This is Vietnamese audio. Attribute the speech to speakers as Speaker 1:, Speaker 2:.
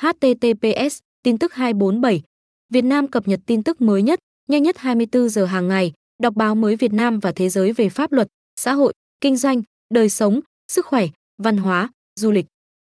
Speaker 1: https tin tức 247 Việt Nam cập nhật tin tức mới nhất, nhanh nhất 24 giờ hàng ngày, đọc báo mới Việt Nam và thế giới về pháp luật, xã hội, kinh doanh, đời sống, sức khỏe, văn hóa, du lịch.